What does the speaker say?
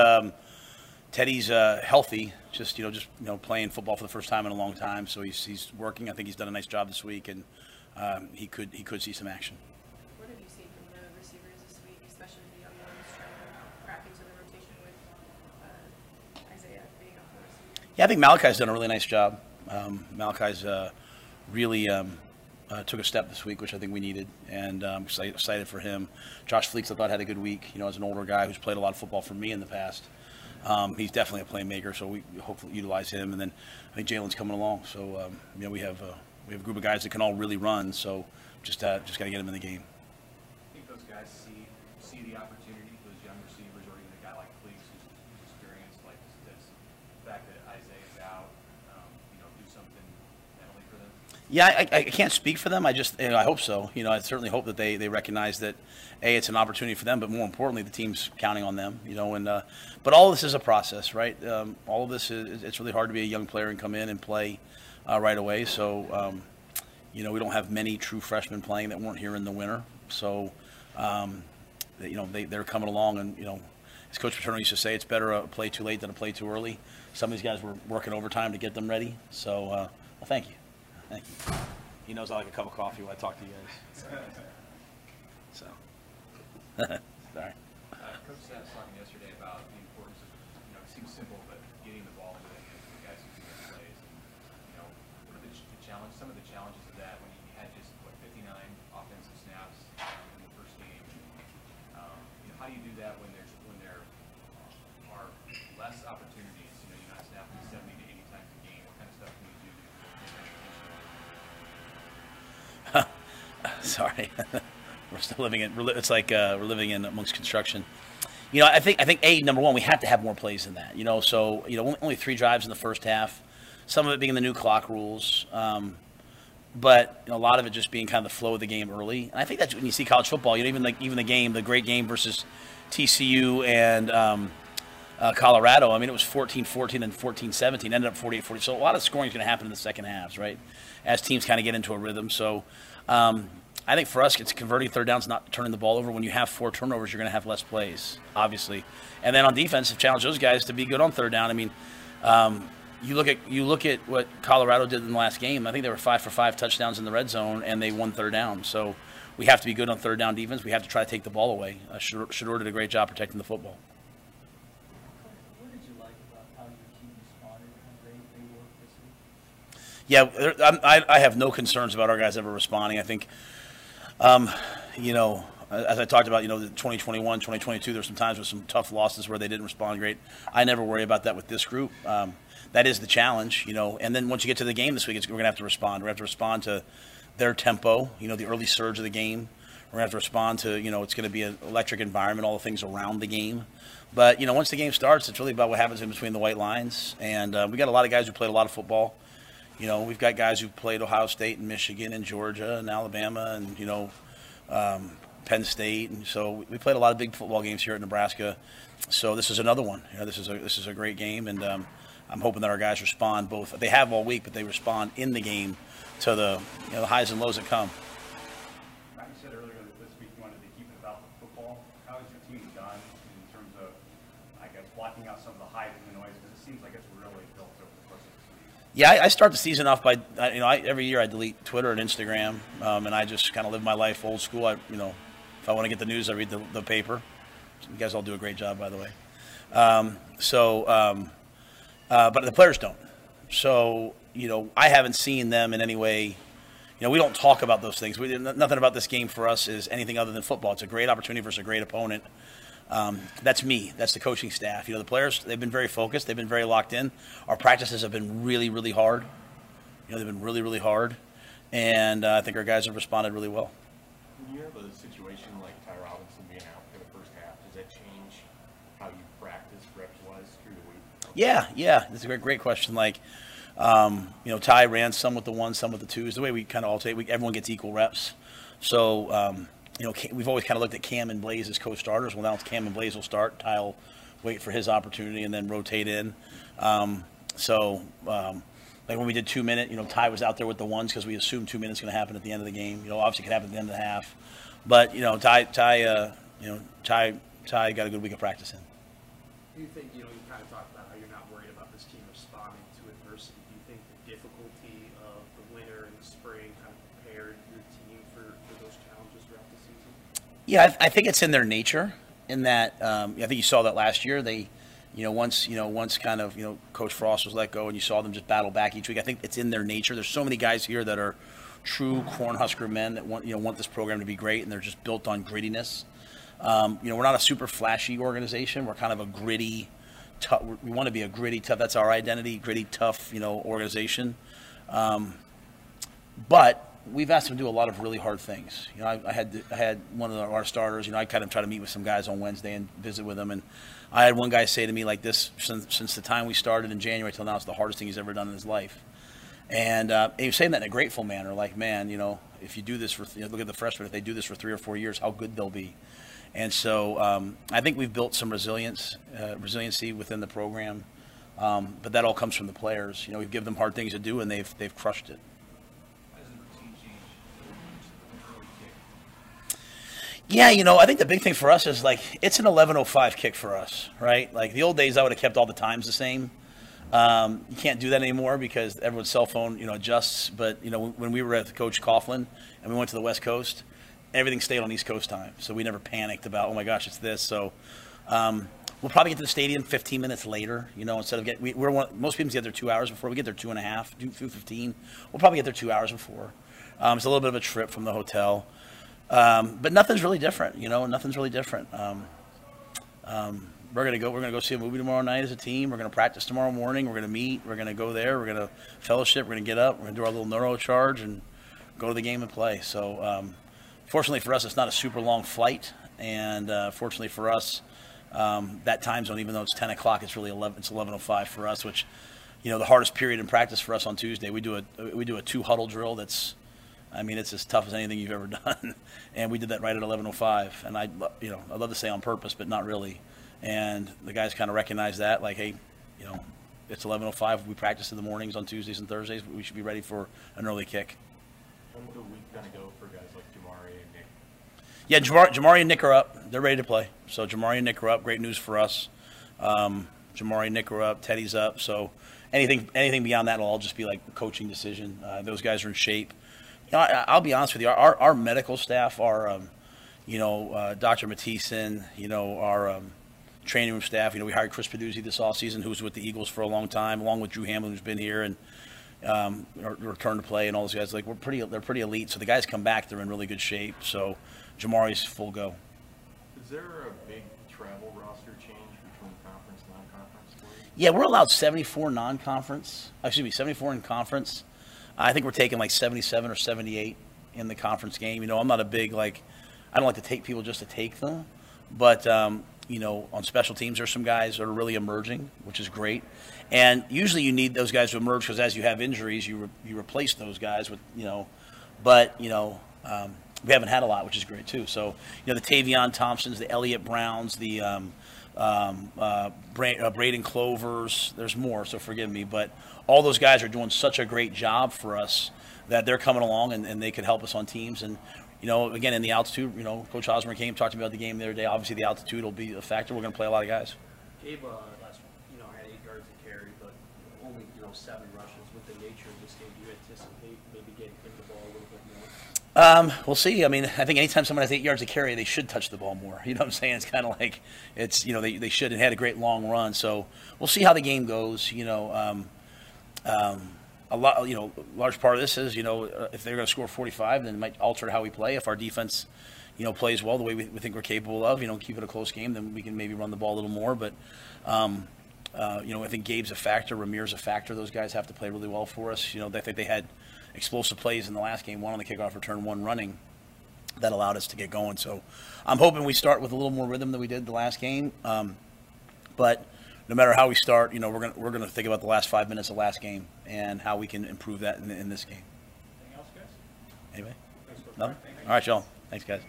Um, Teddy's uh, healthy, just you know, just you know, playing football for the first time in a long time. So he's he's working. I think he's done a nice job this week, and um, he could he could see some action. What have you seen from the receivers this week, especially the young ones trying to crack into the rotation with uh, Isaiah being up for receiver? Yeah, I think Malachi's done a really nice job. Um, Malachi's uh, really um, uh, took a step this week, which I think we needed, and I'm excited, excited for him. Josh Fleeks, I thought, had a good week. You know, as an older guy who's played a lot of football for me in the past, um, he's definitely a playmaker. So we hopefully utilize him, and then I think Jalen's coming along. So um, you know, we have uh, we have a group of guys that can all really run. So just uh, just got to get them in the game. I think those guys see see the opportunity, those young receivers, or even a guy like Fleeks who's, who's experienced, like this, the fact that Isaiah's out, um, you know, do something mentally for them. Yeah, I, I can't speak for them. I just, you know, I hope so. You know, I certainly hope that they, they recognize that, a, it's an opportunity for them, but more importantly, the team's counting on them. You know, and uh, but all of this is a process, right? Um, all of this is it's really hard to be a young player and come in and play uh, right away. So, um, you know, we don't have many true freshmen playing that weren't here in the winter. So, um, you know, they they're coming along, and you know, as Coach Paterno used to say, it's better a play too late than a play too early. Some of these guys were working overtime to get them ready. So, uh, well, thank you. Thank you. He knows I like a cup of coffee when I talk to you guys. So, sorry. Uh, Coach was talking yesterday about the importance of, you know, it seems simple, but getting the ball into the hands of the guys who can make plays. And, you know, what are the, ch- the challenge, some of the challenges of that when you had just, what, 59 offensive snaps um, in the first game? Um, you know, how do you do that when there's, when there are less opportunities? You know, you're not snapping 70 to 80 times a game. What kind of stuff can you do to get that attention? Sorry. we're still living in. It's like uh, we're living in amongst construction. You know, I think I think a number one, we have to have more plays than that. You know, so you know only, only three drives in the first half. Some of it being the new clock rules, um, but you know, a lot of it just being kind of the flow of the game early. And I think that's when you see college football. You know, even like even the game, the great game versus TCU and um, uh, Colorado. I mean, it was 14-14 and 14-17. Ended up 48-40. So a lot of scoring is going to happen in the second halves, right? As teams kind of get into a rhythm. So um, I think for us, it's converting third downs, not turning the ball over. When you have four turnovers, you're going to have less plays, obviously. And then on defense, challenge those guys to be good on third down. I mean, um, you look at you look at what Colorado did in the last game. I think they were five for five touchdowns in the red zone, and they won third down. So we have to be good on third down defense. We have to try to take the ball away. Uh, Shedeur did a great job protecting the football. What did you like about how your team responded when they, they worked this week? Yeah, I, I have no concerns about our guys ever responding. I think, um, you know, as I talked about, you know, the 2021, 2022, there's some times with some tough losses where they didn't respond great. I never worry about that with this group. Um, that is the challenge, you know. And then once you get to the game this week, we're going to have to respond. We're going to have to respond to their tempo, you know, the early surge of the game. We're going to have to respond to, you know, it's going to be an electric environment, all the things around the game. But, you know, once the game starts, it's really about what happens in between the white lines. And uh, we got a lot of guys who played a lot of football. You know, we've got guys who've played Ohio State and Michigan and Georgia and Alabama and, you know, um, Penn State. And so we played a lot of big football games here at Nebraska. So this is another one. You know, this is a, this is a great game. And um, I'm hoping that our guys respond both. They have all week, but they respond in the game to the, you know, the highs and lows that come. Blocking out some of the hype and the noise? Because it seems like it's really built over the course of this week. Yeah, I, I start the season off by you know I, every year I delete Twitter and Instagram, um, and I just kind of live my life old school. I you know if I want to get the news, I read the, the paper. You guys all do a great job, by the way. Um, so, um, uh, but the players don't. So you know I haven't seen them in any way. You know we don't talk about those things. We, nothing about this game for us is anything other than football. It's a great opportunity versus a great opponent. Um, that's me. That's the coaching staff. You know, the players, they've been very focused. They've been very locked in. Our practices have been really, really hard. You know, they've been really, really hard. And uh, I think our guys have responded really well. When you have a situation like Ty Robinson being out for the first half, does that change how you practice reps-wise through the week? Yeah, yeah. That's a great, great question. Like, um, you know, Ty ran some with the ones, some with the twos. The way we kind of alternate, we, everyone gets equal reps. So, um, you know, we've always kind of looked at Cam and Blaise as co-starters. Well, now it's Cam and Blaise will start. Ty will wait for his opportunity and then rotate in. Um, so, um, like when we did two minute, you know, Ty was out there with the ones because we assumed two minutes going to happen at the end of the game. You know, obviously it could happen at the end of the half, but you know, Ty, Ty, uh, you know, Ty, Ty got a good week of practice in. do you think, you know, you kind of talked about how you're not worried about this team responding to adversity. Do you think the difficulty of the winter and the spring kind of prepared your team for, for those challenges throughout the season? Yeah, I, I think it's in their nature. In that, um, I think you saw that last year. They, you know, once you know, once kind of you know, Coach Frost was let go, and you saw them just battle back each week. I think it's in their nature. There's so many guys here that are true Cornhusker men that want you know want this program to be great, and they're just built on grittiness. Um, you know, we're not a super flashy organization. We're kind of a gritty, tough. We want to be a gritty, tough. That's our identity, gritty, tough. You know, organization. Um, but we've asked them to do a lot of really hard things. You know, I, I had I had one of our starters. You know, I kind of try to meet with some guys on Wednesday and visit with them, and I had one guy say to me like this: since, since the time we started in January till now, it's the hardest thing he's ever done in his life. And uh, he was saying that in a grateful manner, like, man, you know, if you do this for, you know, look at the freshmen, if they do this for three or four years, how good they'll be. And so um, I think we've built some resilience, uh, resiliency within the program. Um, but that all comes from the players. You know, we've given them hard things to do, and they've they've crushed it. How does the routine change the early kick? Yeah, you know, I think the big thing for us is like it's an 11:05 kick for us, right? Like the old days, I would have kept all the times the same. Um, you can't do that anymore because everyone's cell phone, you know, adjusts. But you know, when we were at Coach Coughlin and we went to the West Coast, everything stayed on East Coast time, so we never panicked about, oh my gosh, it's this. So um, we'll probably get to the stadium 15 minutes later. You know, instead of get we, we're one, most people get there two hours before. We get there two and a half, two, two fifteen. We'll probably get there two hours before. Um, it's a little bit of a trip from the hotel. Um, but nothing's really different, you know. Nothing's really different. Um, um, we're gonna go. We're gonna go see a movie tomorrow night as a team. We're gonna practice tomorrow morning. We're gonna meet. We're gonna go there. We're gonna fellowship. We're gonna get up. We're gonna do our little neuro charge and go to the game and play. So, um, fortunately for us, it's not a super long flight, and uh, fortunately for us, um, that time zone, even though it's 10 o'clock, it's really 11. It's 11:05 for us, which, you know, the hardest period in practice for us on Tuesday. We do a we do a two huddle drill that's I mean, it's as tough as anything you've ever done, and we did that right at 11:05. And I, you know, I'd love to say on purpose, but not really. And the guys kind of recognize that, like, hey, you know, it's 11:05. We practice in the mornings on Tuesdays and Thursdays. We should be ready for an early kick. How would the week kind of go for guys like Jamari and Nick? Yeah, Jamar, Jamari and Nick are up. They're ready to play. So Jamari and Nick are up. Great news for us. Um, Jamari and Nick are up. Teddy's up. So anything anything beyond that will all just be like a coaching decision. Uh, those guys are in shape. You know, I, I'll be honest with you. Our, our medical staff, our, um, you know, uh, Dr. Mathisen, you know, our um, training room staff. You know, we hired Chris Peduzzi this offseason, who was with the Eagles for a long time, along with Drew Hamlin, who's been here and um, return to play, and all those guys. Like we're pretty, they're pretty elite. So the guys come back, they're in really good shape. So Jamari's full go. Is there a big travel roster change between conference and non-conference? Yeah, we're allowed 74 non-conference. Excuse me, 74 in conference. I think we're taking like 77 or 78 in the conference game. You know, I'm not a big like, I don't like to take people just to take them, but um, you know, on special teams, there's some guys that are really emerging, which is great. And usually, you need those guys to emerge because as you have injuries, you re- you replace those guys with you know, but you know. Um, we haven't had a lot, which is great too. So, you know, the Tavion Thompsons, the Elliott Browns, the um, um, uh, Bra- uh, Braden Clovers. There's more, so forgive me. But all those guys are doing such a great job for us that they're coming along and, and they could help us on teams. And, you know, again, in the altitude, you know, Coach Osborne came, talked to me about the game the other day. Obviously, the altitude will be a factor. We're going to play a lot of guys. Gabe, uh, last, you know, had eight yards to carry, but only, you know, seven rushes. With the nature of this game, do you anticipate maybe getting him the ball a little bit more? Um, we'll see. I mean, I think anytime someone has eight yards to carry, they should touch the ball more. You know what I'm saying? It's kind of like it's you know they, they should and had a great long run. So we'll see how the game goes. You know, um, um, a lot. You know, large part of this is you know uh, if they're going to score 45, then it might alter how we play. If our defense, you know, plays well the way we, we think we're capable of, you know, keep it a close game, then we can maybe run the ball a little more. But um, uh, you know, I think Gabe's a factor. Rahmir's a factor. Those guys have to play really well for us. You know, I think they had explosive plays in the last game, one on the kickoff return, one running, that allowed us to get going. So I'm hoping we start with a little more rhythm than we did the last game. Um, but no matter how we start, you know, we're gonna we're gonna think about the last five minutes of last game and how we can improve that in, in this game. Anything else, guys? Anyway, nothing. All right, y'all. Thanks, guys.